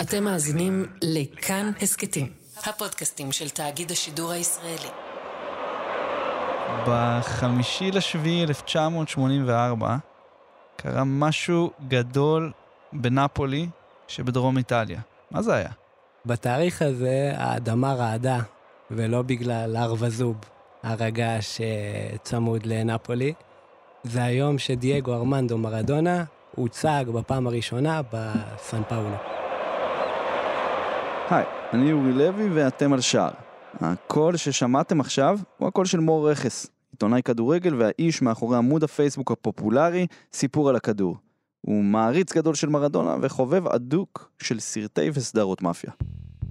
אתם מאזינים לכאן הסכתים, הפודקאסטים של תאגיד השידור הישראלי. בחמישי לשביעי 1984 קרה משהו גדול בנפולי שבדרום איטליה. מה זה היה? בתאריך הזה האדמה רעדה, ולא בגלל הר וזוב, הר הגעש שצמוד לנפולי. זה היום שדייגו ארמנדו מרדונה הוצג בפעם הראשונה בסן פאולו. היי, אני אורי לוי ואתם על שער. הקול ששמעתם עכשיו הוא הקול של מור רכס, עיתונאי כדורגל והאיש מאחורי עמוד הפייסבוק הפופולרי סיפור על הכדור. הוא מעריץ גדול של מרדונה וחובב אדוק של סרטי וסדרות מאפיה.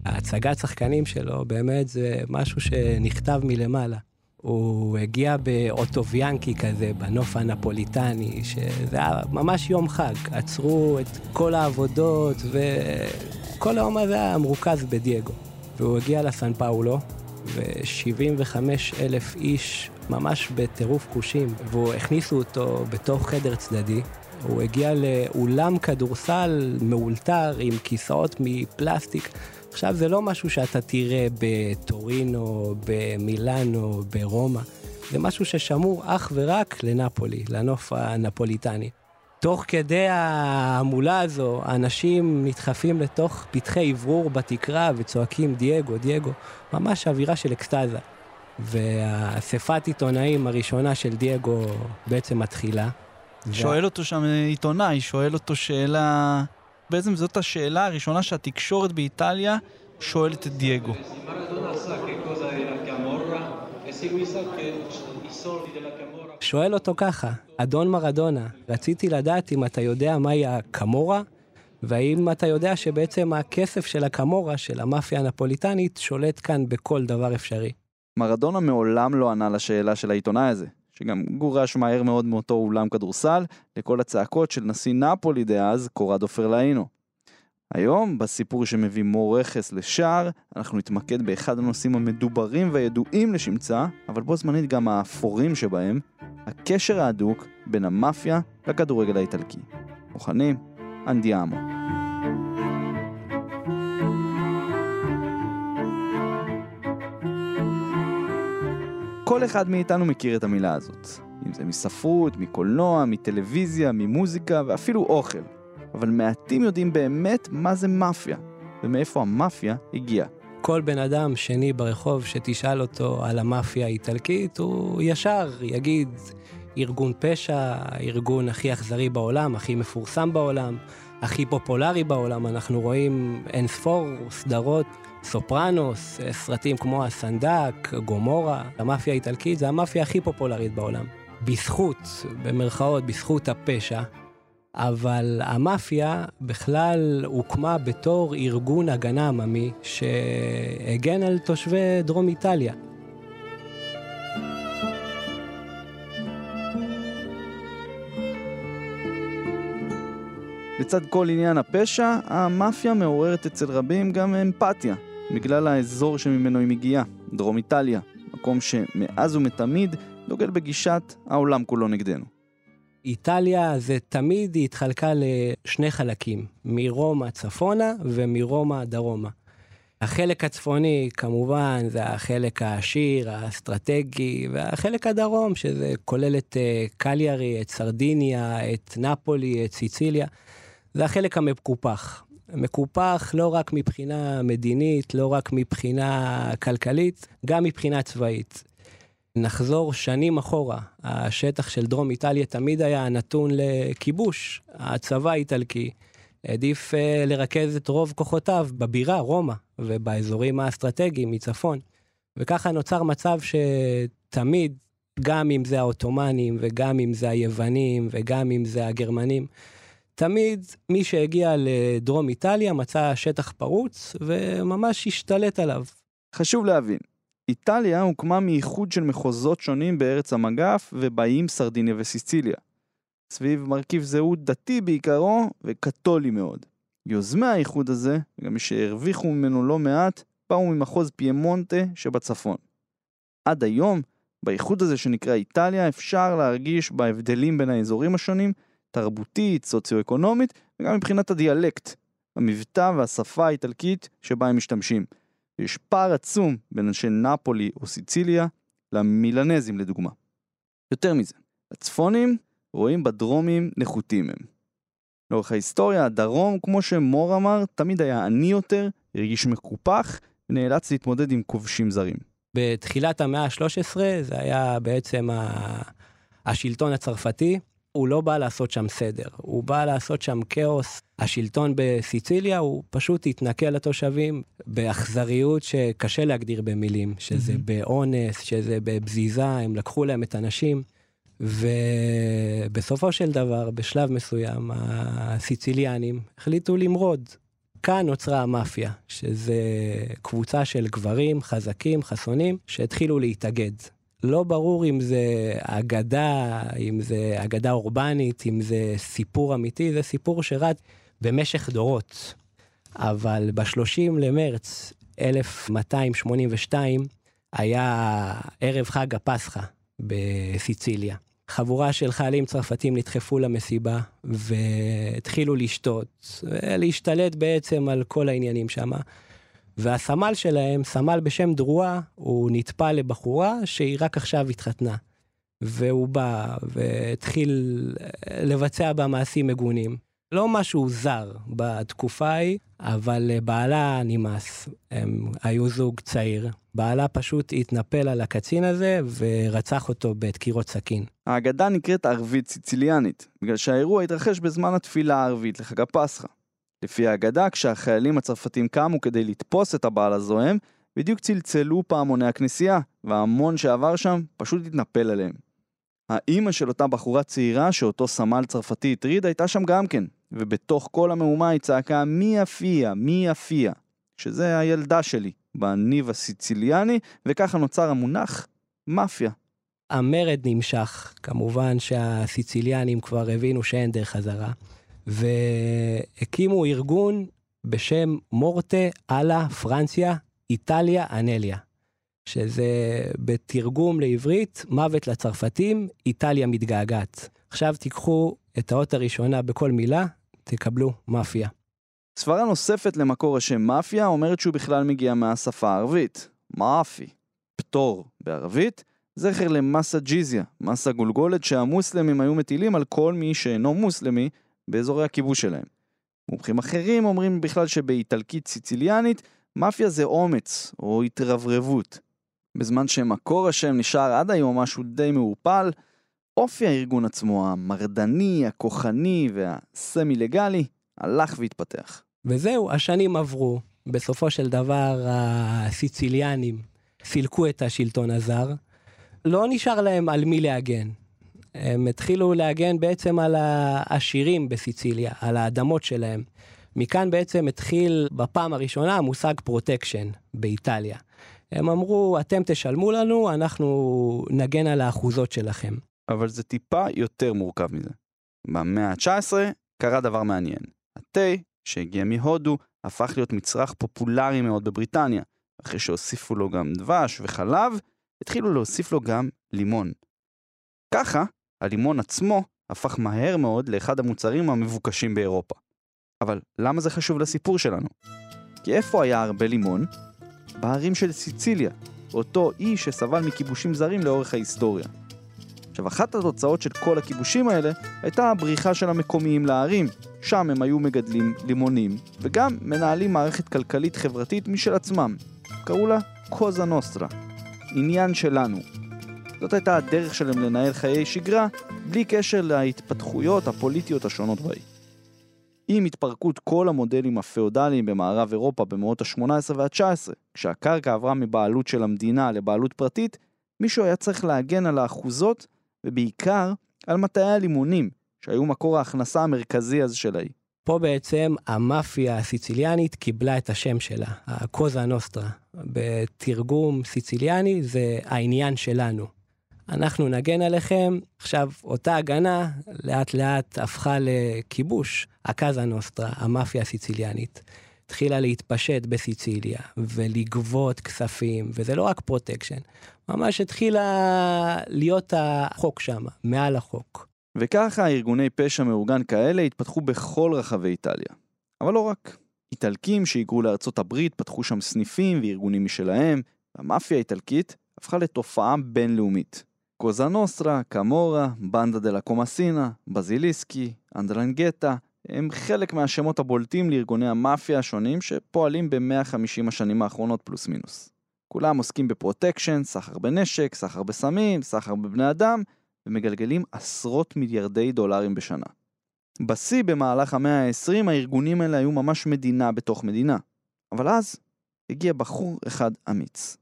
ההצגת שחקנים שלו באמת זה משהו שנכתב מלמעלה. הוא הגיע באוטוביאנקי כזה, בנוף הנפוליטני, שזה היה ממש יום חג. עצרו את כל העבודות, וכל היום הזה היה מרוכז בדייגו. והוא הגיע לסן פאולו, ו-75 אלף איש ממש בטירוף חושים, והוא הכניסו אותו בתוך חדר צדדי. הוא הגיע לאולם כדורסל מאולתר עם כיסאות מפלסטיק. עכשיו זה לא משהו שאתה תראה בטורינו, במילאנו, ברומא, זה משהו ששמור אך ורק לנפולי, לנוף הנפוליטני. תוך כדי ההמולה הזו, אנשים נדחפים לתוך פתחי אוורור בתקרה וצועקים דייגו, דייגו, ממש אווירה של אקסטזה. והאספת עיתונאים הראשונה של דייגו בעצם מתחילה. שואל אותו שם עיתונאי, שואל אותו שאלה בעצם זאת השאלה הראשונה שהתקשורת באיטליה שואלת את דייגו. שואל אותו ככה, אדון מרדונה, רציתי לדעת אם אתה יודע מהי הקמורה, והאם אתה יודע שבעצם הכסף של הקמורה, של המאפיה הנפוליטנית, שולט כאן בכל דבר אפשרי. מרדונה מעולם לא ענה לשאלה של העיתונאי הזה. שגם גורש מהר מאוד מאותו אולם כדורסל, לכל הצעקות של נשיא נפולי דאז, קורדו פרלאינו. היום, בסיפור שמביא מור רכס לשער, אנחנו נתמקד באחד הנושאים המדוברים והידועים לשמצה, אבל בו זמנית גם האפורים שבהם, הקשר ההדוק בין המאפיה לכדורגל האיטלקי. מוכנים? אנדיאמו. כל אחד מאיתנו מכיר את המילה הזאת. אם זה מספרות, מקולנוע, מטלוויזיה, ממוזיקה ואפילו אוכל. אבל מעטים יודעים באמת מה זה מאפיה, ומאיפה המאפיה הגיעה. כל בן אדם שני ברחוב שתשאל אותו על המאפיה האיטלקית, הוא ישר יגיד ארגון פשע, הארגון הכי אכזרי בעולם, הכי מפורסם בעולם, הכי פופולרי בעולם. אנחנו רואים אין ספור סדרות סופרנוס, אה, סרטים כמו הסנדק, גומורה, המאפיה האיטלקית זה המאפיה הכי פופולרית בעולם. בזכות, במרכאות, בזכות הפשע, אבל המאפיה בכלל הוקמה בתור ארגון הגנה עממי שהגן על תושבי דרום איטליה. לצד כל עניין הפשע, המאפיה מעוררת אצל רבים גם אמפתיה בגלל האזור שממנו היא מגיעה, דרום איטליה, מקום שמאז ומתמיד דוגל בגישת העולם כולו נגדנו. איטליה זה תמיד היא התחלקה לשני חלקים, מרומא צפונה ומרומא דרומה. החלק הצפוני כמובן זה החלק העשיר, האסטרטגי, והחלק הדרום שזה כולל את אה, קליארי, את סרדיניה, את נפולי, את סיציליה, זה החלק המקופח. מקופח לא רק מבחינה מדינית, לא רק מבחינה כלכלית, גם מבחינה צבאית. נחזור שנים אחורה, השטח של דרום איטליה תמיד היה נתון לכיבוש. הצבא האיטלקי העדיף uh, לרכז את רוב כוחותיו בבירה, רומא, ובאזורים האסטרטגיים מצפון. וככה נוצר מצב שתמיד, גם אם זה העות'מאנים, וגם אם זה היוונים, וגם אם זה הגרמנים, תמיד מי שהגיע לדרום איטליה מצא שטח פרוץ וממש השתלט עליו. חשוב להבין, איטליה הוקמה מאיחוד של מחוזות שונים בארץ המגף ובאיים סרדיניה וסיציליה. סביב מרכיב זהות דתי בעיקרו וקתולי מאוד. יוזמי האיחוד הזה, וגם מי שהרוויחו ממנו לא מעט, באו ממחוז פיימונטה שבצפון. עד היום, באיחוד הזה שנקרא איטליה, אפשר להרגיש בהבדלים בין האזורים השונים, תרבותית, סוציו-אקונומית, וגם מבחינת הדיאלקט. המבטא והשפה האיטלקית שבה הם משתמשים. יש פער עצום בין אנשי נפולי או סיציליה למילנזים לדוגמה. יותר מזה, הצפונים רואים בדרומים נחותים הם. לאורך ההיסטוריה, הדרום, כמו שמור אמר, תמיד היה עני יותר, הרגיש מקופח, ונאלץ להתמודד עם כובשים זרים. בתחילת המאה ה-13 זה היה בעצם ה... השלטון הצרפתי, הוא לא בא לעשות שם סדר, הוא בא לעשות שם כאוס. השלטון בסיציליה הוא פשוט התנכל לתושבים באכזריות שקשה להגדיר במילים, שזה mm-hmm. באונס, שזה בבזיזה, הם לקחו להם את הנשים. ובסופו של דבר, בשלב מסוים, הסיציליאנים החליטו למרוד. כאן נוצרה המאפיה, שזה קבוצה של גברים חזקים, חסונים, שהתחילו להתאגד. לא ברור אם זה אגדה, אם זה אגדה אורבנית, אם זה סיפור אמיתי, זה סיפור שרץ במשך דורות. אבל ב-30 למרץ 1282 היה ערב חג הפסחא בסיציליה. חבורה של חיילים צרפתים נדחפו למסיבה והתחילו לשתות, להשתלט בעצם על כל העניינים שם. והסמל שלהם, סמל בשם דרועה, הוא נטפל לבחורה שהיא רק עכשיו התחתנה. והוא בא והתחיל לבצע בה מעשים מגונים. לא משהו זר בתקופה ההיא, אבל בעלה נמאס. הם היו זוג צעיר. בעלה פשוט התנפל על הקצין הזה ורצח אותו בדקירות סכין. האגדה נקראת ערבית סיציליאנית, בגלל שהאירוע התרחש בזמן התפילה הערבית לחג הפסחא. לפי האגדה, כשהחיילים הצרפתים קמו כדי לתפוס את הבעל הזוהם, בדיוק צלצלו פעמוני הכנסייה, וההמון שעבר שם פשוט התנפל עליהם. האימא של אותה בחורה צעירה שאותו סמל צרפתי הטריד הייתה שם גם כן, ובתוך כל המהומה היא צעקה מי יפיע, מי יפיע, שזה הילדה שלי, בניב הסיציליאני, וככה נוצר המונח מאפיה. המרד נמשך, כמובן שהסיציליאנים כבר הבינו שאין דרך חזרה. והקימו ארגון בשם מורטה אללה פרנציה איטליה אנליה, שזה בתרגום לעברית מוות לצרפתים, איטליה מתגעגעת. עכשיו תיקחו את האות הראשונה בכל מילה, תקבלו מאפיה. סברה נוספת למקור השם מאפיה אומרת שהוא בכלל מגיע מהשפה הערבית, מאפי, פטור בערבית, זכר למסה ג'יזיה, מסה גולגולת שהמוסלמים היו מטילים על כל מי שאינו מוסלמי באזורי הכיבוש שלהם. מומחים אחרים אומרים בכלל שבאיטלקית סיציליאנית, מאפיה זה אומץ או התרברבות. בזמן שמקור השם נשאר עד היום משהו די מעורפל, אופי הארגון עצמו, המרדני, הכוחני והסמי לגלי, הלך והתפתח. וזהו, השנים עברו. בסופו של דבר הסיציליאנים סילקו את השלטון הזר. לא נשאר להם על מי להגן. הם התחילו להגן בעצם על העשירים בסיציליה, על האדמות שלהם. מכאן בעצם התחיל בפעם הראשונה המושג פרוטקשן באיטליה. הם אמרו, אתם תשלמו לנו, אנחנו נגן על האחוזות שלכם. אבל זה טיפה יותר מורכב מזה. במאה ה-19 קרה דבר מעניין. התה, שהגיע מהודו, הפך להיות מצרך פופולרי מאוד בבריטניה. אחרי שהוסיפו לו גם דבש וחלב, התחילו להוסיף לו גם לימון. ככה, הלימון עצמו הפך מהר מאוד לאחד המוצרים המבוקשים באירופה. אבל למה זה חשוב לסיפור שלנו? כי איפה היה הרבה לימון? בערים של סיציליה, אותו אי שסבל מכיבושים זרים לאורך ההיסטוריה. עכשיו, אחת התוצאות של כל הכיבושים האלה הייתה הבריחה של המקומיים לערים. שם הם היו מגדלים לימונים, וגם מנהלים מערכת כלכלית חברתית משל עצמם. קראו לה קוזה נוסטרה. עניין שלנו, זאת הייתה הדרך שלהם לנהל חיי שגרה, בלי קשר להתפתחויות הפוליטיות השונות באי. עם התפרקות כל המודלים הפאודליים במערב אירופה במאות ה-18 וה-19, כשהקרקע עברה מבעלות של המדינה לבעלות פרטית, מישהו היה צריך להגן על האחוזות, ובעיקר על מטעי הלימונים, שהיו מקור ההכנסה המרכזי הזה של האי. פה בעצם המאפיה הסיציליאנית קיבלה את השם שלה, הקוזה נוסטרה. בתרגום סיציליאני זה העניין שלנו. אנחנו נגן עליכם. עכשיו, אותה הגנה לאט לאט הפכה לכיבוש. הקוזה נוסטרה, המאפיה הסיציליאנית, התחילה להתפשט בסיציליה ולגבות כספים, וזה לא רק פרוטקשן, ממש התחילה להיות החוק שם, מעל החוק. וככה ארגוני פשע מאורגן כאלה התפתחו בכל רחבי איטליה. אבל לא רק. איטלקים שהיגרו לארצות הברית פתחו שם סניפים וארגונים משלהם, והמאפיה האיטלקית הפכה לתופעה בינלאומית. קוזה נוסטרה, קמורה, בנדה דלה קומאסינה, בזיליסקי, אנדרנגטה, הם חלק מהשמות הבולטים לארגוני המאפיה השונים שפועלים ב-150 השנים האחרונות פלוס מינוס. כולם עוסקים בפרוטקשן, סחר בנשק, סחר בסמים, סחר בבני אדם, ומגלגלים עשרות מיליארדי דולרים בשנה. בשיא במהלך המאה ה-20 הארגונים האלה היו ממש מדינה בתוך מדינה. אבל אז הגיע בחור אחד אמיץ.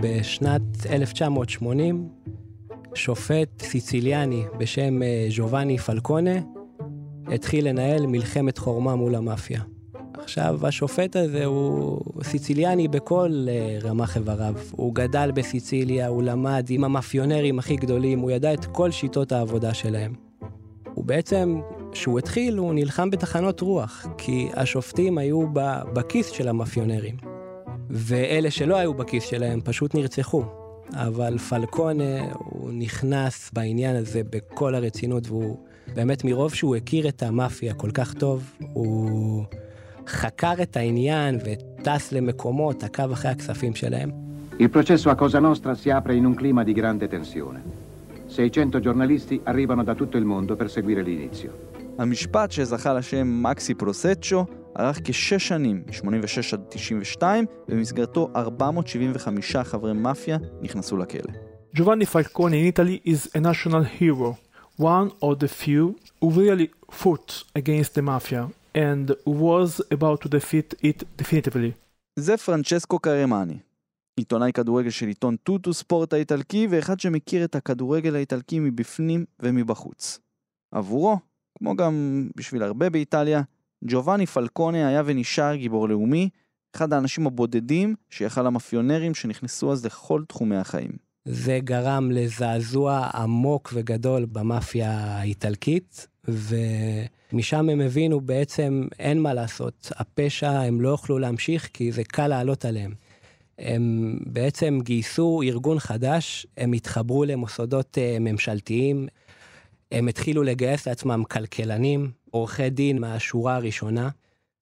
בשנת 1980, שופט סיציליאני בשם ז'ובאני פלקונה התחיל לנהל מלחמת חורמה מול המאפיה. עכשיו, השופט הזה הוא סיציליאני בכל רמ"ח איבריו. הוא גדל בסיציליה, הוא למד עם המאפיונרים הכי גדולים, הוא ידע את כל שיטות העבודה שלהם. הוא בעצם, כשהוא התחיל, הוא נלחם בתחנות רוח, כי השופטים היו בכיס של המאפיונרים. ואלה שלא היו בכיס שלהם פשוט נרצחו. אבל פלקונה, הוא נכנס בעניין הזה בכל הרצינות, והוא באמת מרוב שהוא הכיר את המאפיה כל כך טוב, הוא חקר את העניין וטס למקומות, עקב אחרי הכספים שלהם. Il processo a Cosa Nostra si apre in un clima di grande tensione. 600 giornalisti arrivano da tutto il mondo per seguire l'inizio. המשפט שזכה לשם מקסי פלוסצ'ו ארך כשש שנים, מ-86 עד 92, ובמסגרתו 475 חברי מאפיה נכנסו לכלא. Giovanni Falcone in Italy is a national hero, one of the few who really fought against the mafia and was about to defeat it definitively. זה פרנצ'סקו קרמני, עיתונאי כדורגל של עיתון טוטו ספורט האיטלקי ואחד שמכיר את הכדורגל האיטלקי מבפנים ומבחוץ. עבורו, כמו גם בשביל הרבה באיטליה, ג'ובאני פלקונה היה ונשאר גיבור לאומי, אחד האנשים הבודדים שיכל המאפיונרים שנכנסו אז לכל תחומי החיים. זה גרם לזעזוע עמוק וגדול במאפיה האיטלקית, ומשם הם הבינו בעצם אין מה לעשות, הפשע הם לא יוכלו להמשיך כי זה קל לעלות עליהם. הם בעצם גייסו ארגון חדש, הם התחברו למוסדות ממשלתיים, הם התחילו לגייס לעצמם כלכלנים, עורכי דין מהשורה הראשונה,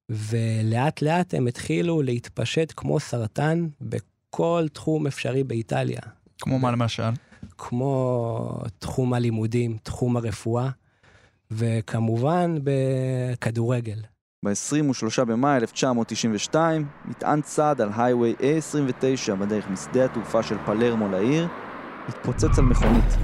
ולאט לאט הם התחילו להתפשט כמו סרטן בכל תחום אפשרי באיטליה. כמו מה למשל? כמו תחום הלימודים, תחום הרפואה, וכמובן בכדורגל. ב-23 במאי 1992, מטען צעד על הייווי A29 בדרך משדה התעופה של פלרמו לעיר, התפוצץ על מכונית,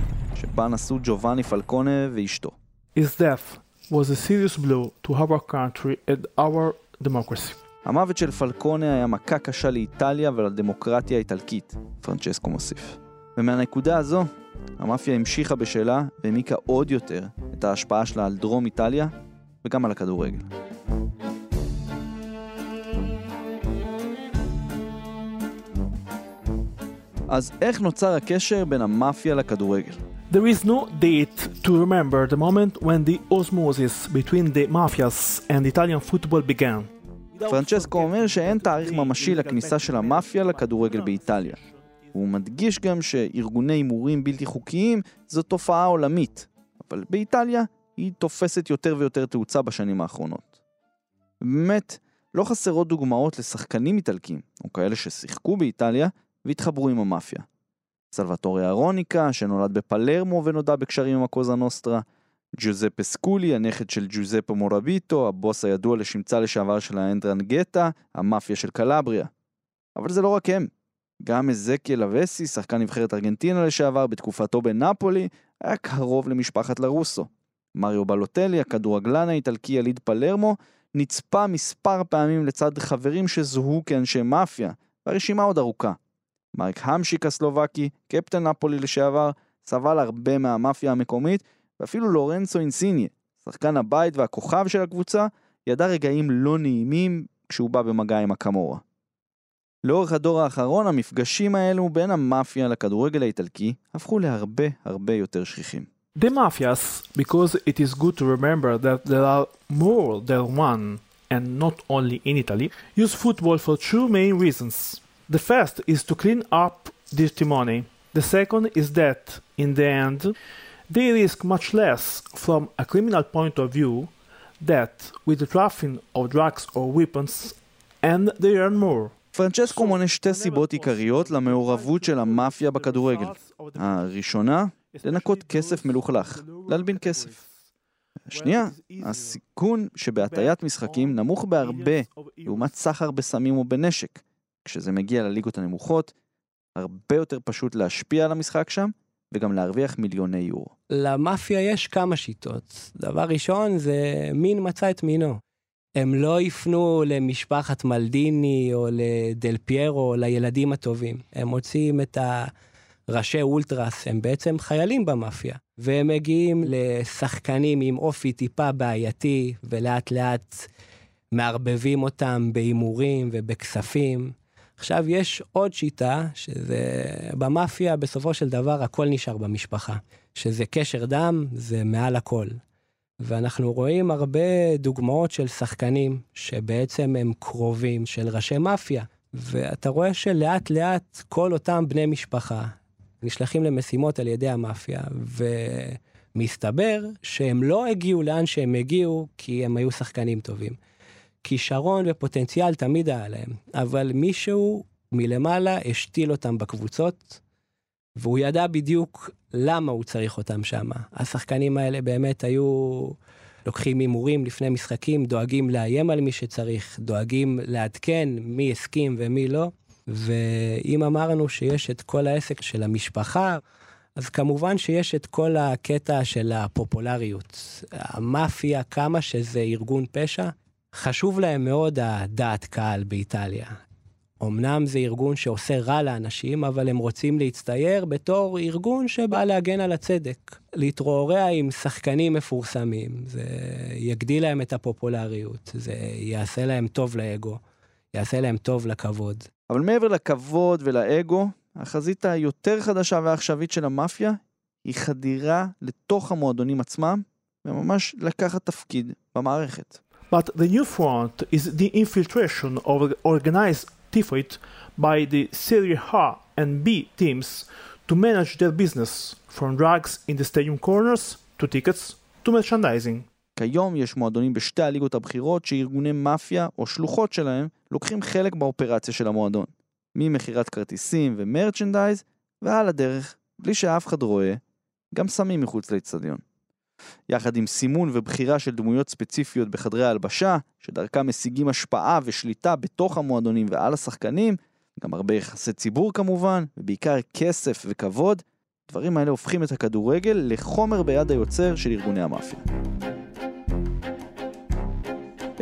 שבה נסעו ג'ובאני פלקונה ואשתו. His death was a serious blow to our country and our democracy. המוות של פלקונה היה מכה קשה לאיטליה ולדמוקרטיה האיטלקית, פרנצ'סקו מוסיף. ומהנקודה הזו, המאפיה המשיכה בשלה והעמיקה עוד יותר את ההשפעה שלה על דרום איטליה וגם על הכדורגל. אז איך נוצר הקשר בין המאפיה לכדורגל? There is no date to remember the moment when the osmosis between the mafias and Italian football began. פרנצ'סקו אומר שאין תאריך ממשי לכניסה של המאפיה לכדורגל באיטליה. הוא מדגיש גם שארגוני הימורים בלתי חוקיים זו תופעה עולמית, אבל באיטליה היא תופסת יותר ויותר תאוצה בשנים האחרונות. באמת, לא חסרות דוגמאות לשחקנים איטלקים, או כאלה ששיחקו באיטליה והתחברו עם המאפיה. סלווטורי ארוניקה, שנולד בפלרמו ונודע בקשרים עם הקוזה נוסטרה, ג'וזפה סקולי, הנכד של ג'וזפה מורביטו, הבוס הידוע לשמצה לשעבר של האנדרנגטה, המאפיה של קלבריה. אבל זה לא רק הם. גם אזקיאל אבסי, שחקן נבחרת ארגנטינה לשעבר בתקופתו בנפולי, היה קרוב למשפחת לרוסו. מריו בלוטלי, הכדורגלן האיטלקי יליד פלרמו, נצפה מספר פעמים לצד חברים שזוהו כאנשי מאפיה, והרשימה עוד ארוכה. מרק המשיק הסלובקי, קפטן נפולי לשעבר, סבל הרבה מהמאפיה המקומית, ואפילו לורנצו אינסיניה, שחקן הבית והכוכב של הקבוצה, ידע רגעים לא נעימים כשהוא בא במגע עם הקמורה. לאורך הדור האחרון, המפגשים האלו בין המאפיה לכדורגל האיטלקי הפכו להרבה הרבה יותר שכיחים. The mafias, because it is good to remember that there are more than one, and not only in Italy, use football for two main reasons. The first is to clean up dirty money. The second is that, in the end, they risk much less from a criminal point of view that with the trafficking of drugs or weapons, and they earn more. פרנצ'סקו מונה שתי סיבות עיקריות למעורבות של המאפיה בכדורגל. הראשונה, לנקות כסף מלוכלך, להלבין כסף. השנייה, הסיכון שבהטיית משחקים נמוך בהרבה לעומת סחר בסמים או בנשק. כשזה מגיע לליגות הנמוכות, הרבה יותר פשוט להשפיע על המשחק שם, וגם להרוויח מיליוני יורו. למאפיה יש כמה שיטות. דבר ראשון זה מין מצא את מינו. הם לא יפנו למשפחת מלדיני או לדל פיירו לילדים הטובים. הם מוצאים את הראשי אולטרס, הם בעצם חיילים במאפיה. והם מגיעים לשחקנים עם אופי טיפה בעייתי, ולאט לאט מערבבים אותם בהימורים ובכספים. עכשיו יש עוד שיטה, שזה במאפיה בסופו של דבר הכל נשאר במשפחה. שזה קשר דם, זה מעל הכל. ואנחנו רואים הרבה דוגמאות של שחקנים שבעצם הם קרובים של ראשי מאפיה. ואתה רואה שלאט לאט כל אותם בני משפחה נשלחים למשימות על ידי המאפיה, ומסתבר שהם לא הגיעו לאן שהם הגיעו כי הם היו שחקנים טובים. כישרון ופוטנציאל תמיד היה להם, אבל מישהו מלמעלה השתיל אותם בקבוצות, והוא ידע בדיוק למה הוא צריך אותם שם. השחקנים האלה באמת היו לוקחים הימורים לפני משחקים, דואגים לאיים על מי שצריך, דואגים לעדכן מי הסכים ומי לא. ואם אמרנו שיש את כל העסק של המשפחה, אז כמובן שיש את כל הקטע של הפופולריות. המאפיה, כמה שזה ארגון פשע, חשוב להם מאוד הדעת קהל באיטליה. אמנם זה ארגון שעושה רע לאנשים, אבל הם רוצים להצטייר בתור ארגון שבא להגן על הצדק. להתרועע עם שחקנים מפורסמים, זה יגדיל להם את הפופולריות, זה יעשה להם טוב לאגו, יעשה להם טוב לכבוד. אבל מעבר לכבוד ולאגו, החזית היותר חדשה ועכשווית של המאפיה היא חדירה לתוך המועדונים עצמם, וממש לקחת תפקיד במערכת. But the new front is the infiltration of organized typhoid by the Serie A and B teams to manage their business, from drugs in the stadium corners to tickets to merchandising. כיום יש מועדונים בשתי הליגות הבכירות שארגוני מאפיה או שלוחות שלהם לוקחים חלק באופרציה של המועדון. ממכירת כרטיסים ומרצ'נדייז ועל הדרך, בלי שאף אחד רואה, גם שמים מחוץ לאצטדיון. יחד עם סימון ובחירה של דמויות ספציפיות בחדרי ההלבשה, שדרכם משיגים השפעה ושליטה בתוך המועדונים ועל השחקנים, גם הרבה יחסי ציבור כמובן, ובעיקר כסף וכבוד, הדברים האלה הופכים את הכדורגל לחומר ביד היוצר של ארגוני המאפיה.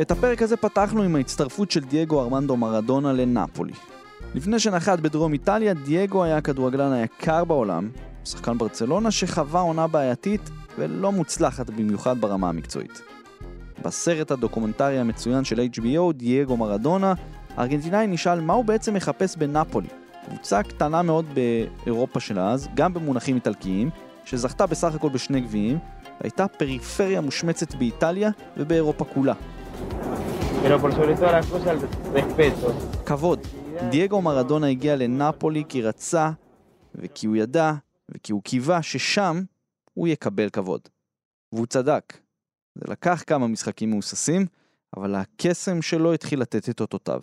את הפרק הזה פתחנו עם ההצטרפות של דייגו ארמנדו מרדונה לנפולי. לפני שנחת בדרום איטליה, דייגו היה הכדורגלן היקר בעולם, שחקן ברצלונה שחווה עונה בעייתית ולא מוצלחת במיוחד ברמה המקצועית. בסרט הדוקומנטרי המצוין של HBO, דייגו מרדונה, הארגנטינאי נשאל מה הוא בעצם מחפש בנפולי, קבוצה קטנה מאוד באירופה של אז, גם במונחים איטלקיים, שזכתה בסך הכל בשני גביעים, והייתה פריפריה מושמצת באיטליה ובאירופה כולה. כבוד. דייגו מרדונה הגיע לנפולי כי רצה, וכי הוא ידע, וכי הוא קיווה ששם הוא יקבל כבוד. והוא צדק. זה לקח כמה משחקים מהוססים, אבל הקסם שלו התחיל לתת את אותותיו.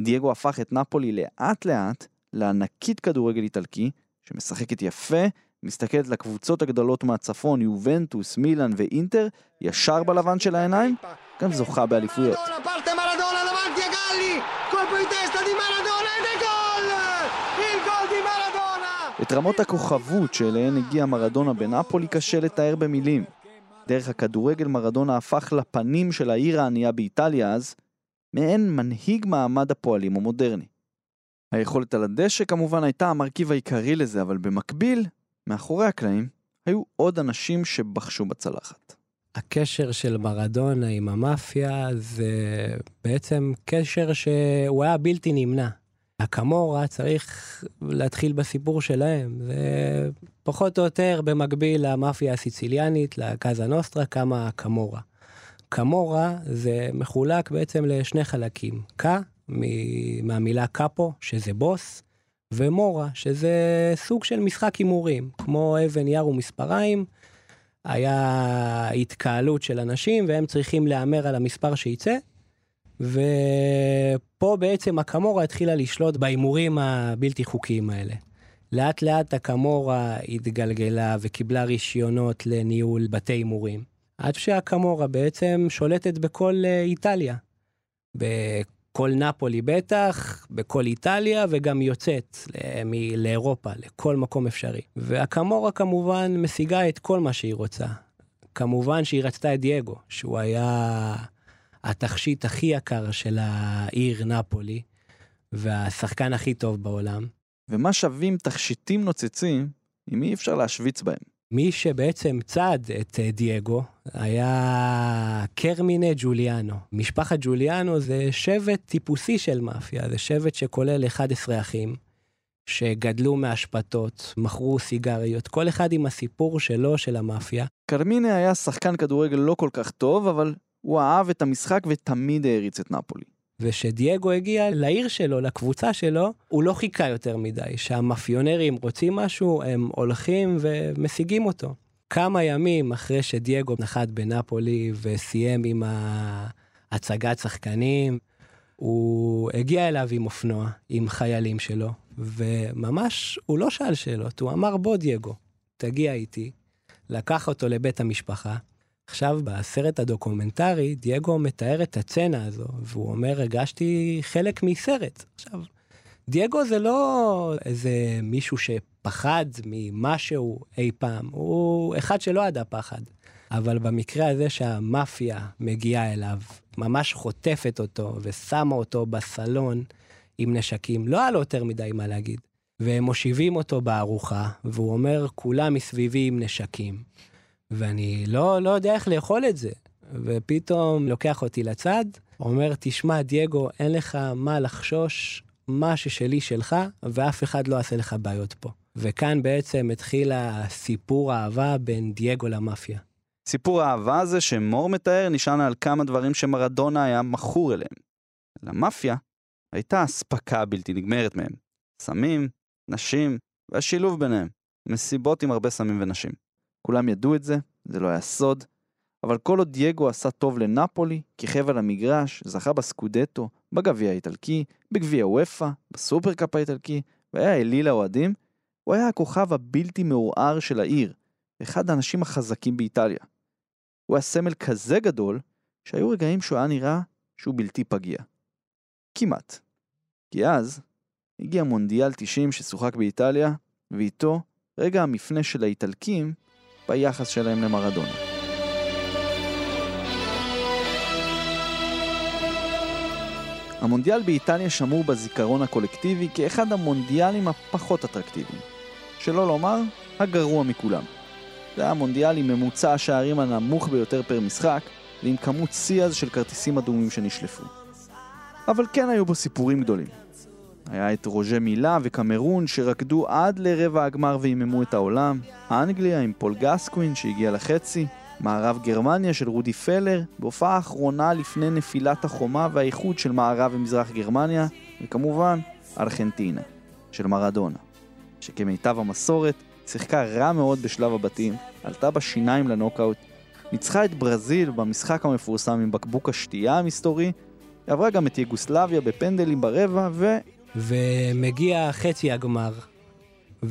דייגו הפך את נפולי לאט לאט לענקית כדורגל איטלקי, שמשחקת יפה, מסתכלת לקבוצות הגדולות מהצפון, יובנטוס, מילאן ואינטר, ישר בלבן של העיניים, גם זוכה באליפויות. את רמות הכוכבות שאליהן הגיע מרדונה בנפולי קשה לתאר במילים. דרך הכדורגל מרדונה הפך לפנים של העיר הענייה באיטליה אז, מעין מנהיג מעמד הפועלים המודרני. היכולת על הדשא כמובן הייתה המרכיב העיקרי לזה, אבל במקביל, מאחורי הקלעים, היו עוד אנשים שבחשו בצלחת. הקשר של מרדונה עם המאפיה זה בעצם קשר שהוא היה בלתי נמנע. הקמורה צריך להתחיל בסיפור שלהם. זה פחות או יותר במקביל למאפיה הסיציליאנית, לקאזה נוסטרה, קמה הקמורה. קמורה זה מחולק בעצם לשני חלקים. קה, מהמילה קאפו, שזה בוס, ומורה, שזה סוג של משחק הימורים, כמו אבן, יר ומספריים, היה התקהלות של אנשים והם צריכים להמר על המספר שייצא. ופה בעצם הקמורה התחילה לשלוט בהימורים הבלתי חוקיים האלה. לאט לאט הקמורה התגלגלה וקיבלה רישיונות לניהול בתי הימורים, עד שהקמורה בעצם שולטת בכל אה, איטליה. בכל נפולי בטח, בכל איטליה, וגם יוצאת לאירופה, לכל מקום אפשרי. והקמורה כמובן משיגה את כל מה שהיא רוצה. כמובן שהיא רצתה את דייגו, שהוא היה התכשיט הכי יקר של העיר נפולי, והשחקן הכי טוב בעולם. ומה שווים תכשיטים נוצצים אם אי אפשר להשוויץ בהם? מי שבעצם צד את אה, דייגו היה קרמינה ג'וליאנו. משפחת ג'וליאנו זה שבט טיפוסי של מאפיה, זה שבט שכולל 11 אחים, שגדלו מאשפתות, מכרו סיגריות, כל אחד עם הסיפור שלו, של המאפיה. קרמינה היה שחקן כדורגל לא כל כך טוב, אבל הוא אהב את המשחק ותמיד העריץ את נפולי. ושדייגו הגיע לעיר שלו, לקבוצה שלו, הוא לא חיכה יותר מדי. שהמאפיונרים רוצים משהו, הם הולכים ומשיגים אותו. כמה ימים אחרי שדייגו נחת בנפולי וסיים עם הצגת שחקנים, הוא הגיע אליו עם אופנוע, עם חיילים שלו, וממש, הוא לא שאל שאלות, הוא אמר, בוא דייגו, תגיע איתי. לקח אותו לבית המשפחה, עכשיו, בסרט הדוקומנטרי, דייגו מתאר את הצצנה הזו, והוא אומר, הרגשתי חלק מסרט. עכשיו, דייגו זה לא איזה מישהו שפחד ממשהו אי פעם, הוא אחד שלא ידע פחד. אבל במקרה הזה שהמאפיה מגיעה אליו, ממש חוטפת אותו ושמה אותו בסלון עם נשקים, לא היה לו יותר מדי מה להגיד. והם מושיבים אותו בארוחה, והוא אומר, כולם מסביבי עם נשקים. ואני לא, לא יודע איך לאכול את זה. ופתאום לוקח אותי לצד, אומר, תשמע, דייגו, אין לך מה לחשוש, מה ששלי שלך, ואף אחד לא יעשה לך בעיות פה. וכאן בעצם התחיל הסיפור האהבה בין דייגו למאפיה. סיפור האהבה הזה שמור מתאר נשען על כמה דברים שמרדונה היה מכור אליהם. למאפיה הייתה אספקה בלתי נגמרת מהם. סמים, נשים, והשילוב ביניהם. מסיבות עם הרבה סמים ונשים. כולם ידעו את זה, זה לא היה סוד, אבל כל עוד דייגו עשה טוב לנפולי, כיכב על המגרש, זכה בסקודטו, בגביע האיטלקי, בגביע וופא, בסופרקאפ האיטלקי, והיה אליל האוהדים, הוא היה הכוכב הבלתי מעורער של העיר, אחד האנשים החזקים באיטליה. הוא היה סמל כזה גדול, שהיו רגעים שהוא היה נראה שהוא בלתי פגיע. כמעט. כי אז הגיע מונדיאל 90 ששוחק באיטליה, ואיתו רגע המפנה של האיטלקים ביחס שלהם למרדונה. המונדיאל באיטליה שמור בזיכרון הקולקטיבי כאחד המונדיאלים הפחות אטרקטיביים. שלא לומר, הגרוע מכולם. זה היה מונדיאל עם ממוצע השערים הנמוך ביותר פר משחק, ועם כמות שיא אז של כרטיסים אדומים שנשלפו. אבל כן היו בו סיפורים גדולים. היה את רוז'ה מילה וקמרון שרקדו עד לרבע הגמר והיממו את העולם, אנגליה עם פול גסקווין שהגיע לחצי, מערב גרמניה של רודי פלר, בהופעה האחרונה לפני נפילת החומה והאיחוד של מערב ומזרח גרמניה, וכמובן, ארגנטינה, של מרדונה, שכמיטב המסורת, שיחקה רע מאוד בשלב הבתים, עלתה בשיניים לנוקאוט, ניצחה את ברזיל במשחק המפורסם עם בקבוק השתייה המסתורי, עברה גם את יוגוסלביה בפנדלים ברבע, ו... ומגיע חצי הגמר,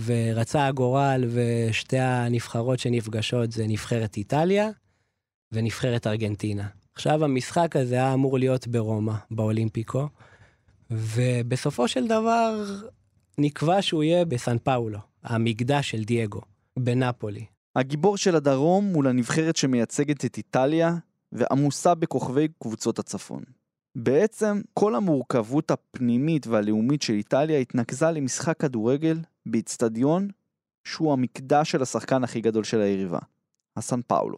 ורצה הגורל ושתי הנבחרות שנפגשות זה נבחרת איטליה ונבחרת ארגנטינה. עכשיו המשחק הזה היה אמור להיות ברומא, באולימפיקו, ובסופו של דבר נקבע שהוא יהיה בסן פאולו, המקדש של דייגו, בנפולי. הגיבור של הדרום מול הנבחרת שמייצגת את איטליה ועמוסה בכוכבי קבוצות הצפון. בעצם כל המורכבות הפנימית והלאומית של איטליה התנקזה למשחק כדורגל באיצטדיון שהוא המקדש של השחקן הכי גדול של היריבה, הסן פאולו.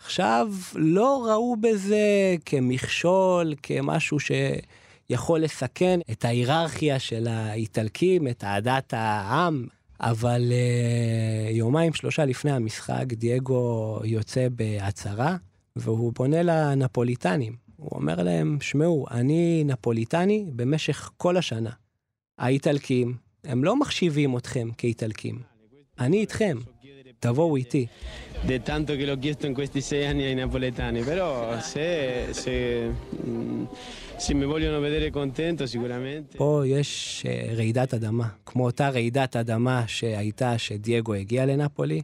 עכשיו, לא ראו בזה כמכשול, כמשהו שיכול לסכן את ההיררכיה של האיטלקים, את אהדת העם, אבל uh, יומיים שלושה לפני המשחק דייגו יוצא בהצהרה, והוא פונה לנפוליטנים. הוא אומר להם, שמעו, אני נפוליטני במשך כל השנה. האיטלקים, הם לא מחשיבים אתכם כאיטלקים. אני איתכם. תבואו איתי. de tanto che l'ho chiesto in questi sei anni ai napoletani, però se, se, se mi vogliono vedere contento sicuramente. פה יש אה, רעידת אדמה, כמו אותה רעידת אדמה שהייתה שדייגו הגיע לנפולי,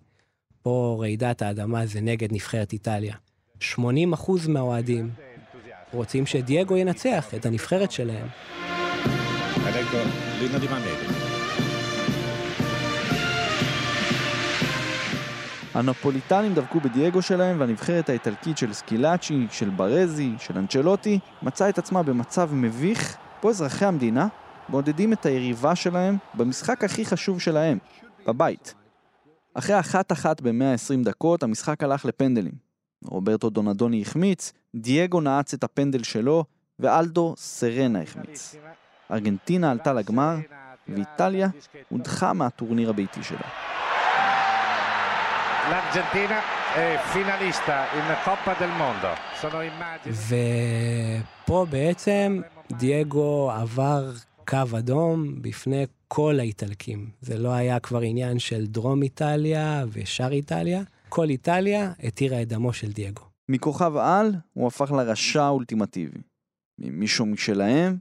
פה רעידת האדמה זה נגד נבחרת איטליה. 80% מהאוהדים רוצים שדייגו ינצח את הנבחרת שלהם. הנפוליטנים דבקו בדייגו שלהם והנבחרת האיטלקית של סקילאצ'י, של ברזי, של אנצ'לוטי, מצאה את עצמה במצב מביך, בו אזרחי המדינה מעודדים את היריבה שלהם במשחק הכי חשוב שלהם, בבית. אחרי אחת-אחת ב-120 דקות, המשחק הלך לפנדלים. רוברטו דונדוני החמיץ, דייגו נעץ את הפנדל שלו, ואלדו סרנה החמיץ. ארגנטינה עלתה לגמר, ואיטליה הודחה מהטורניר הביתי שלה. Immagini. ופה בעצם דייגו עבר קו אדום בפני כל האיטלקים. זה לא היה כבר עניין של דרום איטליה ושאר איטליה, כל איטליה התירה את דמו של דייגו. מכוכב על, הוא הפך לרשע האולטימטיבי. ממישהו משלהם,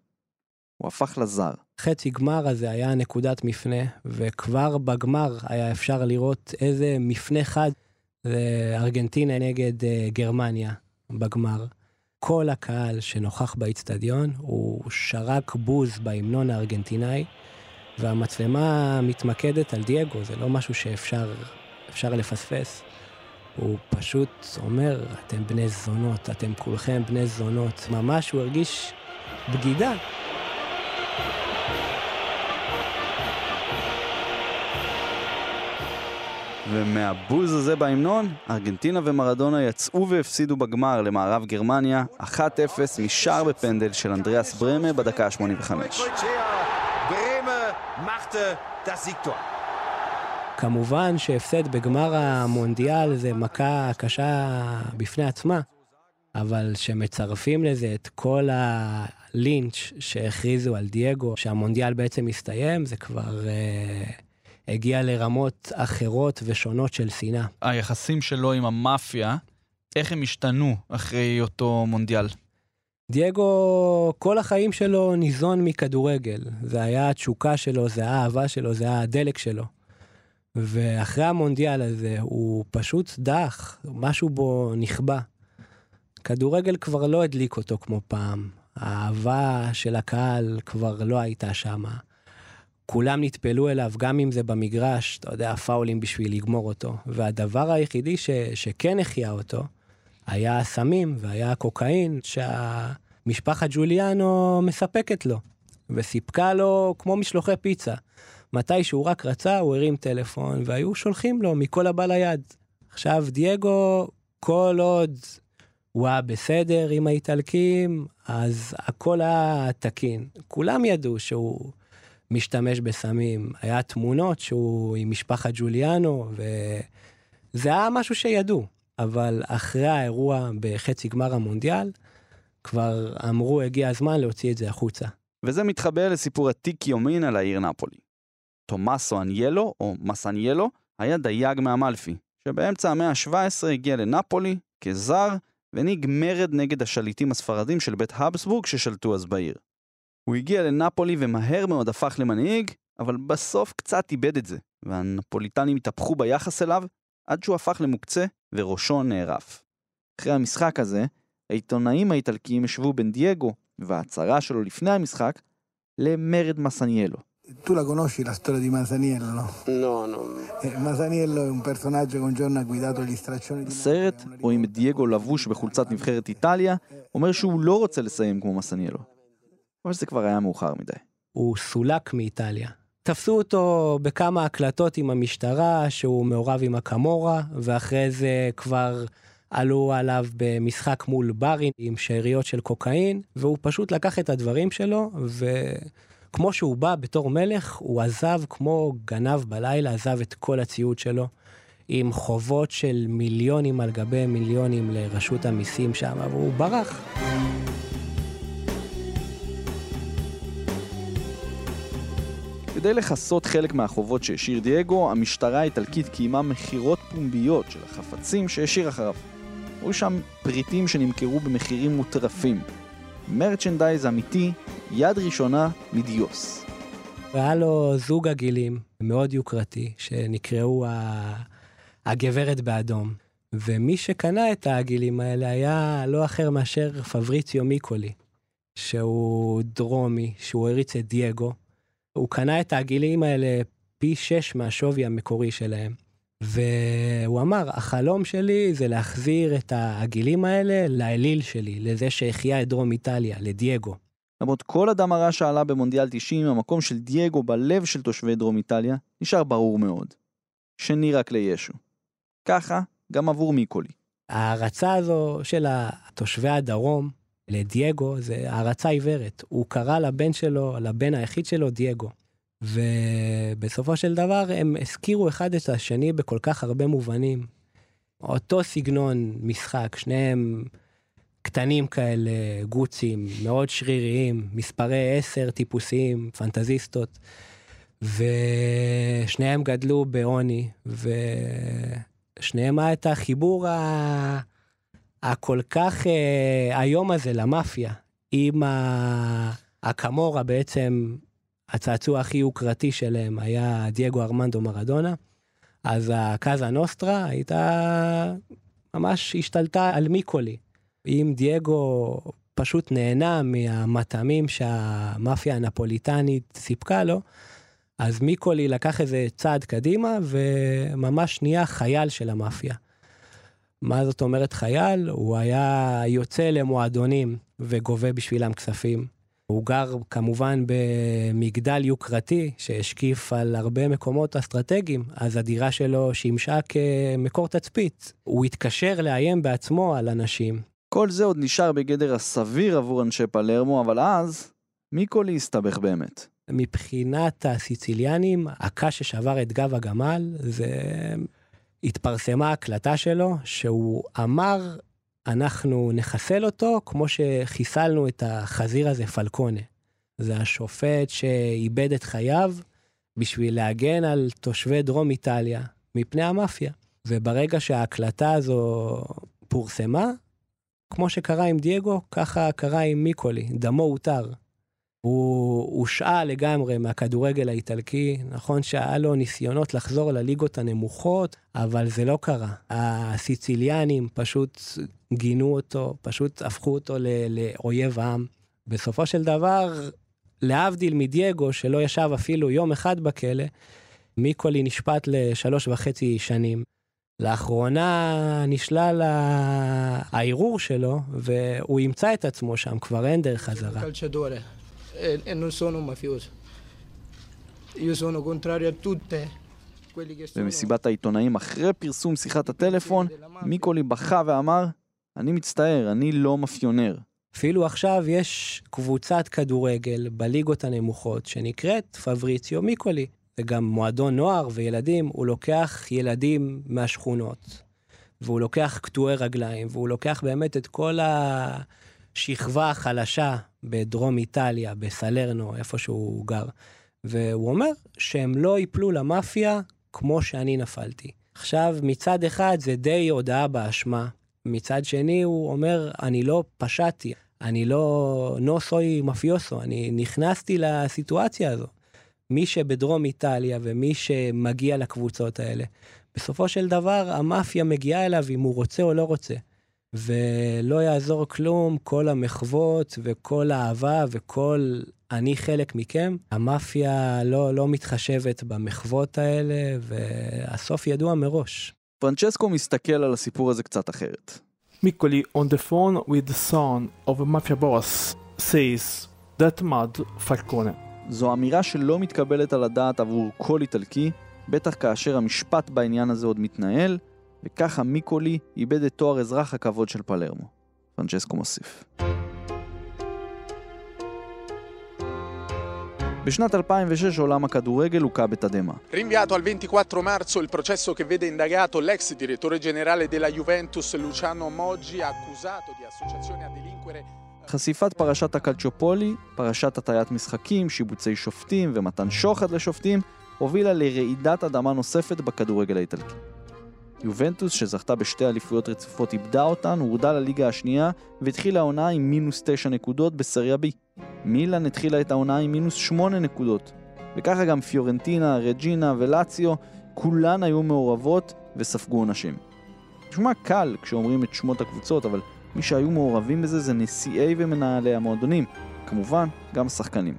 הוא הפך לזר. חצי גמר הזה היה נקודת מפנה, וכבר בגמר היה אפשר לראות איזה מפנה חד זה ארגנטינה נגד אה, גרמניה בגמר. כל הקהל שנוכח באיצטדיון הוא שרק בוז בהמנון הארגנטינאי, והמצלמה מתמקדת על דייגו, זה לא משהו שאפשר אפשר לפספס. הוא פשוט אומר, אתם בני זונות, אתם כולכם בני זונות. ממש הוא הרגיש בגידה. ומהבוז הזה בהמנון, ארגנטינה ומרדונה יצאו והפסידו בגמר למערב גרמניה 1-0 משער בפנדל של אנדריאס ברמה בדקה ה-85. כמובן שהפסד בגמר המונדיאל זה מכה קשה בפני עצמה, אבל שמצרפים לזה את כל הלינץ' שהכריזו על דייגו, שהמונדיאל בעצם מסתיים, זה כבר אה, הגיע לרמות אחרות ושונות של שנאה. היחסים שלו עם המאפיה, איך הם השתנו אחרי אותו מונדיאל? דייגו, כל החיים שלו ניזון מכדורגל. זה היה התשוקה שלו, זה האהבה שלו, זה הדלק שלו. ואחרי המונדיאל הזה, הוא פשוט דח, משהו בו נכבה. כדורגל כבר לא הדליק אותו כמו פעם. האהבה של הקהל כבר לא הייתה שמה. כולם נטפלו אליו, גם אם זה במגרש, אתה יודע, פאולים בשביל לגמור אותו. והדבר היחידי ש, שכן החיה אותו, היה הסמים והיה הקוקאין שהמשפחת ג'וליאנו מספקת לו, וסיפקה לו כמו משלוחי פיצה. מתי שהוא רק רצה, הוא הרים טלפון, והיו שולחים לו מכל הבא ליד. עכשיו, דייגו, כל עוד הוא היה בסדר עם האיטלקים, אז הכל היה תקין. כולם ידעו שהוא משתמש בסמים. היה תמונות שהוא עם משפחת ג'וליאנו, וזה היה משהו שידעו. אבל אחרי האירוע בחצי גמר המונדיאל, כבר אמרו, הגיע הזמן להוציא את זה החוצה. וזה מתחבר לסיפור עתיק יומין על העיר נפולי. תומאסו אניאלו, או מסניאלו, היה דייג מאמלפי, שבאמצע המאה ה-17 הגיע לנפולי כזר, והנהיג מרד נגד השליטים הספרדים של בית הבסבורג ששלטו אז בעיר. הוא הגיע לנפולי ומהר מאוד הפך למנהיג, אבל בסוף קצת איבד את זה, והנפוליטנים התהפכו ביחס אליו עד שהוא הפך למוקצה וראשו נערף. אחרי המשחק הזה, העיתונאים האיטלקיים השוו בין דייגו וההצהרה שלו לפני המשחק למרד מסניאלו. Tu la conosci la storia di Masaniello, no? No, no. Eh, Masaniello è un personaggio che un giorno ha guidato gli straccioni di הסרט רואים את דייגו לבוש בחולצת נבחרת איטליה, אומר שהוא לא רוצה לסיים כמו מסניאלו. אבל זה כבר היה מאוחר מדי. הוא סולק מאיטליה. תפסו אותו בכמה הקלטות עם המשטרה, שהוא מעורב עם הקמורה, ואחרי זה כבר עלו עליו במשחק מול ברים עם שאריות של קוקאין, והוא פשוט לקח את הדברים שלו, וכמו שהוא בא בתור מלך, הוא עזב כמו גנב בלילה, עזב את כל הציוד שלו, עם חובות של מיליונים על גבי מיליונים לרשות המיסים שם, והוא ברח. כדי לכסות חלק מהחובות שהשאיר דייגו, המשטרה האיטלקית קיימה מכירות פומביות של החפצים שהשאיר אחריו. היו שם פריטים שנמכרו במחירים מוטרפים. מרצ'נדייז אמיתי, יד ראשונה מדיוס. והיה לו זוג עגילים מאוד יוקרתי, שנקראו ה... הגברת באדום. ומי שקנה את העגילים האלה היה לא אחר מאשר פבריציו מיקולי, שהוא דרומי, שהוא הריץ את דייגו. הוא קנה את העגילים האלה פי שש מהשווי המקורי שלהם. והוא אמר, החלום שלי זה להחזיר את העגילים האלה לאליל שלי, לזה שהחיה את דרום איטליה, לדייגו. למרות כל הדם הרע שעלה במונדיאל 90, המקום של דייגו בלב של תושבי דרום איטליה נשאר ברור מאוד. שני רק לישו. ככה גם עבור מיקולי. ההערצה הזו של תושבי הדרום לדייגו זה הערצה עיוורת. הוא קרא לבן שלו, לבן היחיד שלו, דייגו. ובסופו של דבר הם הזכירו אחד את השני בכל כך הרבה מובנים. אותו סגנון משחק, שניהם קטנים כאלה, גוצים, מאוד שריריים, מספרי עשר טיפוסיים, פנטזיסטות, ושניהם גדלו בעוני, ושניהם היה את החיבור ה... הכל כך אה, היום הזה למאפיה, עם ה... הקמורה בעצם, הצעצוע הכי יוקרתי שלהם היה דייגו ארמנדו מרדונה, אז הקאזה נוסטרה הייתה, ממש השתלטה על מיקולי. אם דייגו פשוט נהנה מהמטעמים שהמאפיה הנפוליטנית סיפקה לו, אז מיקולי לקח איזה צעד קדימה וממש נהיה חייל של המאפיה. מה זאת אומרת חייל? הוא היה יוצא למועדונים וגובה בשבילם כספים. הוא גר כמובן במגדל יוקרתי שהשקיף על הרבה מקומות אסטרטגיים, אז הדירה שלו שימשה כמקור תצפית. הוא התקשר לאיים בעצמו על אנשים. כל זה עוד נשאר בגדר הסביר עבור אנשי פלרמו, אבל אז מיקולי הסתבך באמת. מבחינת הסיציליאנים, הקש ששבר את גב הגמל זה התפרסמה הקלטה שלו, שהוא אמר, אנחנו נחסל אותו כמו שחיסלנו את החזיר הזה, פלקונה. זה השופט שאיבד את חייו בשביל להגן על תושבי דרום איטליה מפני המאפיה. וברגע שההקלטה הזו פורסמה, כמו שקרה עם דייגו, ככה קרה עם מיקולי, דמו הותר. הוא הושעה לגמרי מהכדורגל האיטלקי, נכון שהיה לו ניסיונות לחזור לליגות הנמוכות, אבל זה לא קרה. הסיציליאנים פשוט גינו אותו, פשוט הפכו אותו לאויב העם. בסופו של דבר, להבדיל מדייגו, שלא ישב אפילו יום אחד בכלא, מיקולי נשפט לשלוש וחצי שנים. לאחרונה נשלל הערעור שלו, והוא ימצא את עצמו שם, כבר אין דרך חזרה. non sono un mafioso. Io sono contrario a tutte במסיבת העיתונאים אחרי פרסום שיחת הטלפון, מיקולי בכה ואמר, אני מצטער, אני לא מאפיונר. אפילו עכשיו יש קבוצת כדורגל בליגות הנמוכות שנקראת פבריציו מיקולי. זה גם מועדון נוער וילדים, הוא לוקח ילדים מהשכונות, והוא לוקח קטועי רגליים, והוא לוקח באמת את כל השכבה החלשה בדרום איטליה, בסלרנו, איפה שהוא גר. והוא אומר שהם לא ייפלו למאפיה כמו שאני נפלתי. עכשיו, מצד אחד זה די הודאה באשמה, מצד שני הוא אומר, אני לא פשעתי, אני לא נו סוי מפיוסו, אני נכנסתי לסיטואציה הזו. מי שבדרום איטליה ומי שמגיע לקבוצות האלה, בסופו של דבר המאפיה מגיעה אליו אם הוא רוצה או לא רוצה. ולא יעזור כלום, כל המחוות וכל האהבה וכל אני חלק מכם, המאפיה לא, לא מתחשבת במחוות האלה, והסוף ידוע מראש. פרנצ'סקו מסתכל על הסיפור הזה קצת אחרת. מיקולי on the phone with the son of a mafia boss says that mad falcone. זו אמירה שלא מתקבלת על הדעת עבור כל איטלקי, בטח כאשר המשפט בעניין הזה עוד מתנהל, וככה מיקולי איבד את תואר אזרח הכבוד של פלרמו. פרנצ'סקו מוסיף. בשנת 2006 עולם הכדורגל הוכה בתדהמה. Rinviato al 24 marzo il processo che vede indagato l'ex direttore generale della Juventus Luciano Moggi accusato di associazione a delinquere חשיפת פרשת הקלצ'ופולי, פרשת הטיית משחקים, שיבוצי שופטים ומתן שוחד לשופטים, הובילה לרעידת אדמה נוספת בכדורגל האיטלקי. יובנטוס, שזכתה בשתי אליפויות רצופות, איבדה אותן, הורדה לליגה השנייה, והתחילה העונה עם מינוס 9 נקודות בסריה B. מילאן התחילה את העונה עם מינוס 8 נקודות. וככה גם פיורנטינה, רג'ינה ולציו, כולן היו מעורבות וספגו עונשים. נשמע קל כשאומרים את שמות הקבוצות, אבל מי שהיו מעורבים בזה זה נשיאי ומנהלי המועדונים, כמובן גם השחקנים.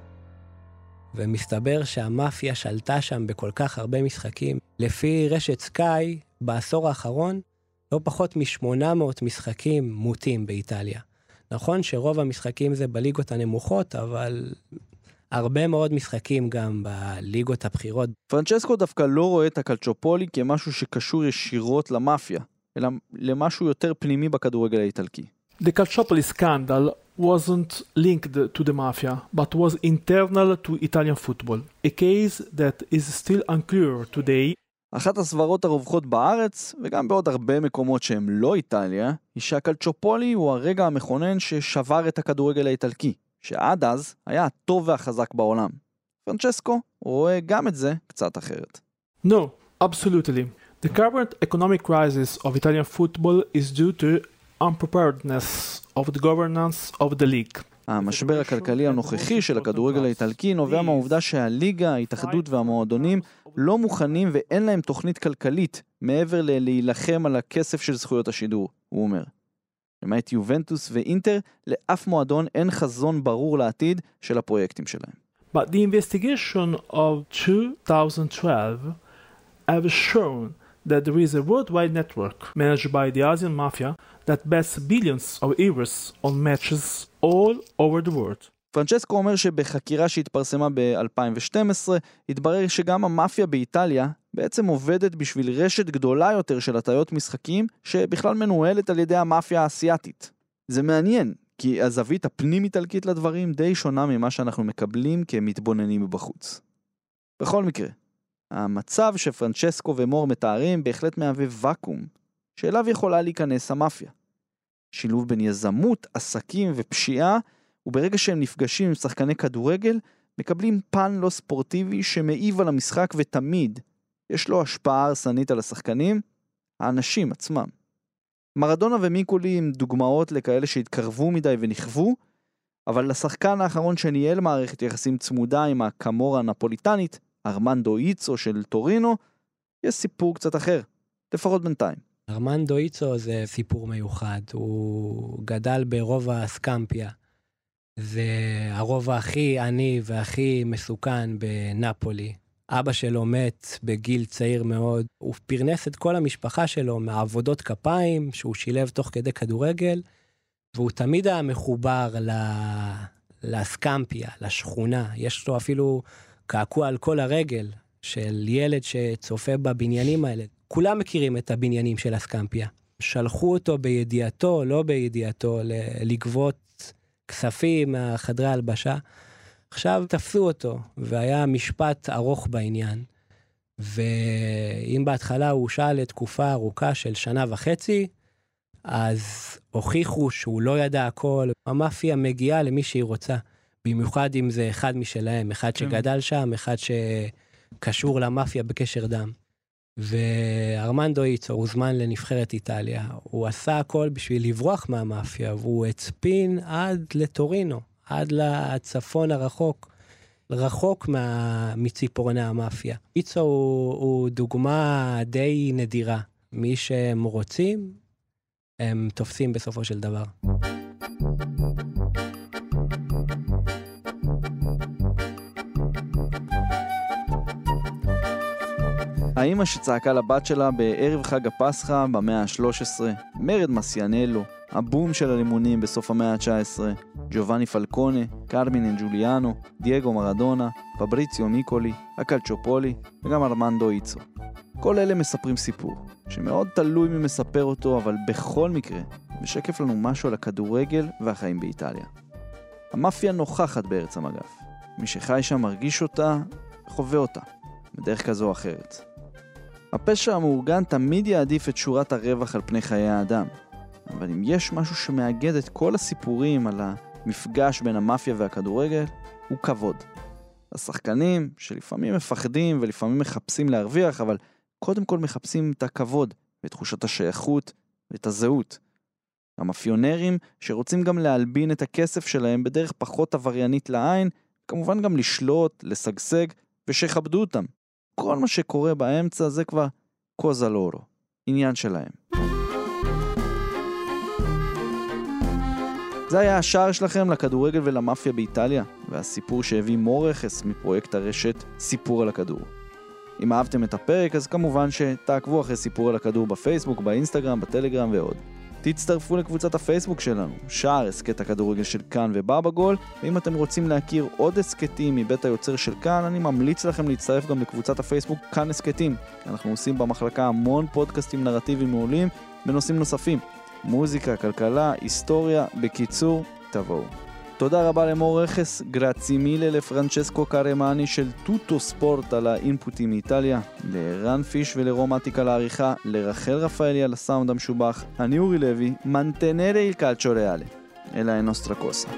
ומסתבר שהמאפיה שלטה שם בכל כך הרבה משחקים. לפי רשת סקאי, בעשור האחרון, לא פחות מ-800 משחקים מוטים באיטליה. נכון שרוב המשחקים זה בליגות הנמוכות, אבל הרבה מאוד משחקים גם בליגות הבכירות. פרנצ'סקו דווקא לא רואה את הקלצ'ופולי כמשהו שקשור ישירות למאפיה, אלא למשהו יותר פנימי בכדורגל האיטלקי. The Calciopoli scandal wasn't linked to the mafia, but was internal to Italian football, a case that is still unclear today. אחת הסברות הרווחות בארץ, וגם בעוד הרבה מקומות שהם לא איטליה, היא שהקלצ'ופולי הוא הרגע המכונן ששבר את הכדורגל האיטלקי, שעד אז היה הטוב והחזק בעולם. פרנצ'סקו רואה גם את זה קצת אחרת. No, absolutely. The current economic crisis of Italian football is due to unpreparedness of the governance of the league. המשבר הכלכלי הנוכחי של הכדורגל האיטלקי נובע מהעובדה שהליגה, ההתאחדות והמועדונים לא מוכנים ואין להם תוכנית כלכלית מעבר ללהילחם על הכסף של זכויות השידור, הוא אומר. למעט יובנטוס ואינטר, לאף מועדון אין חזון ברור לעתיד של הפרויקטים שלהם. But the investigation of 2012 have shown that there is a worldwide network managed by the Asian mafia that bets billions of euros on matches all over the world. פרנצ'סקו אומר שבחקירה שהתפרסמה ב-2012, התברר שגם המאפיה באיטליה בעצם עובדת בשביל רשת גדולה יותר של הטיות משחקים, שבכלל מנוהלת על ידי המאפיה האסייתית. זה מעניין, כי הזווית הפנים-איטלקית לדברים די שונה ממה שאנחנו מקבלים כמתבוננים מבחוץ. בכל מקרה, המצב שפרנצ'סקו ומור מתארים בהחלט מהווה ואקום, שאליו יכולה להיכנס המאפיה. שילוב בין יזמות, עסקים ופשיעה, וברגע שהם נפגשים עם שחקני כדורגל, מקבלים פן לא ספורטיבי שמעיב על המשחק ותמיד יש לו השפעה הרסנית על השחקנים, האנשים עצמם. מרדונה ומיקולי הם דוגמאות לכאלה שהתקרבו מדי ונכוו, אבל לשחקן האחרון שניהל מערכת יחסים צמודה עם הקמורה הנפוליטנית, ארמנדו איצו של טורינו, יש סיפור קצת אחר, לפחות בינתיים. ארמנדו איצו זה סיפור מיוחד, הוא גדל ברובע סקמפיה. זה הרובע הכי עני והכי מסוכן בנפולי. אבא שלו מת בגיל צעיר מאוד. הוא פרנס את כל המשפחה שלו מעבודות כפיים שהוא שילב תוך כדי כדורגל, והוא תמיד היה מחובר ל... לסקמפיה, לשכונה. יש לו אפילו קעקוע על כל הרגל של ילד שצופה בבניינים האלה. כולם מכירים את הבניינים של הסקמפיה. שלחו אותו בידיעתו, לא בידיעתו, לגבות כספים מהחדרי הלבשה. עכשיו תפסו אותו, והיה משפט ארוך בעניין. ואם בהתחלה הוא הושעה לתקופה ארוכה של שנה וחצי, אז הוכיחו שהוא לא ידע הכל. המאפיה מגיעה למי שהיא רוצה, במיוחד אם זה אחד משלהם, אחד שגדל שם, אחד שקשור למאפיה בקשר דם. וארמנדו איצו הוזמן לנבחרת איטליה, הוא עשה הכל בשביל לברוח מהמאפיה, והוא הצפין עד לטורינו, עד לצפון הרחוק, רחוק מה... מציפורני המאפיה. איצו הוא, הוא דוגמה די נדירה. מי שהם רוצים, הם תופסים בסופו של דבר. האימא שצעקה לבת שלה בערב חג הפסחא במאה ה-13, מרד מסיאנלו, הבום של הלימונים בסוף המאה ה-19, ג'ובאני פלקונה, קרמינן ג'וליאנו, דייגו מרדונה, פבריציו מיקולי, הקלצ'ופולי וגם ארמנדו איצו. כל אלה מספרים סיפור, שמאוד תלוי מי מספר אותו, אבל בכל מקרה, משקף לנו משהו על הכדורגל והחיים באיטליה. המאפיה נוכחת בארץ המגף. מי שחי שם מרגיש אותה, חווה אותה, בדרך כזו או אחרת. הפשע המאורגן תמיד יעדיף את שורת הרווח על פני חיי האדם. אבל אם יש משהו שמאגד את כל הסיפורים על מפגש בין המאפיה והכדורגל הוא כבוד. השחקנים שלפעמים מפחדים ולפעמים מחפשים להרוויח, אבל קודם כל מחפשים את הכבוד ואת תחושת השייכות ואת הזהות. המאפיונרים שרוצים גם להלבין את הכסף שלהם בדרך פחות עבריינית לעין, כמובן גם לשלוט, לשגשג ושיכבדו אותם. כל מה שקורה באמצע זה כבר קוזה לורו, עניין שלהם. זה היה השער שלכם לכדורגל ולמאפיה באיטליה, והסיפור שהביא מורכס מפרויקט הרשת סיפור על הכדור. אם אהבתם את הפרק אז כמובן שתעקבו אחרי סיפור על הכדור בפייסבוק, באינסטגרם, בטלגרם ועוד. תצטרפו לקבוצת הפייסבוק שלנו, שער הסכת הכדורגל של כאן ובבא גול, ואם אתם רוצים להכיר עוד הסכתים מבית היוצר של כאן, אני ממליץ לכם להצטרף גם לקבוצת הפייסבוק כאן הסכתים. אנחנו עושים במחלקה המון פודקאסטים נרטיביים מעולים בנושאים נוספים. מוזיקה, כלכלה, היסטוריה, בקיצור, תבואו. תודה רבה למור רכס, גרצי מילה לפרנצ'סקו קרמני של טוטו ספורט על האינפוטים מאיטליה, לרן פיש ולרומטיק על העריכה, לרחל רפאלי על הסאונד המשובח, אני אורי לוי, מנטנרה אל קלצ'ו ריאלי. אלא אין נוסטרה קוסה.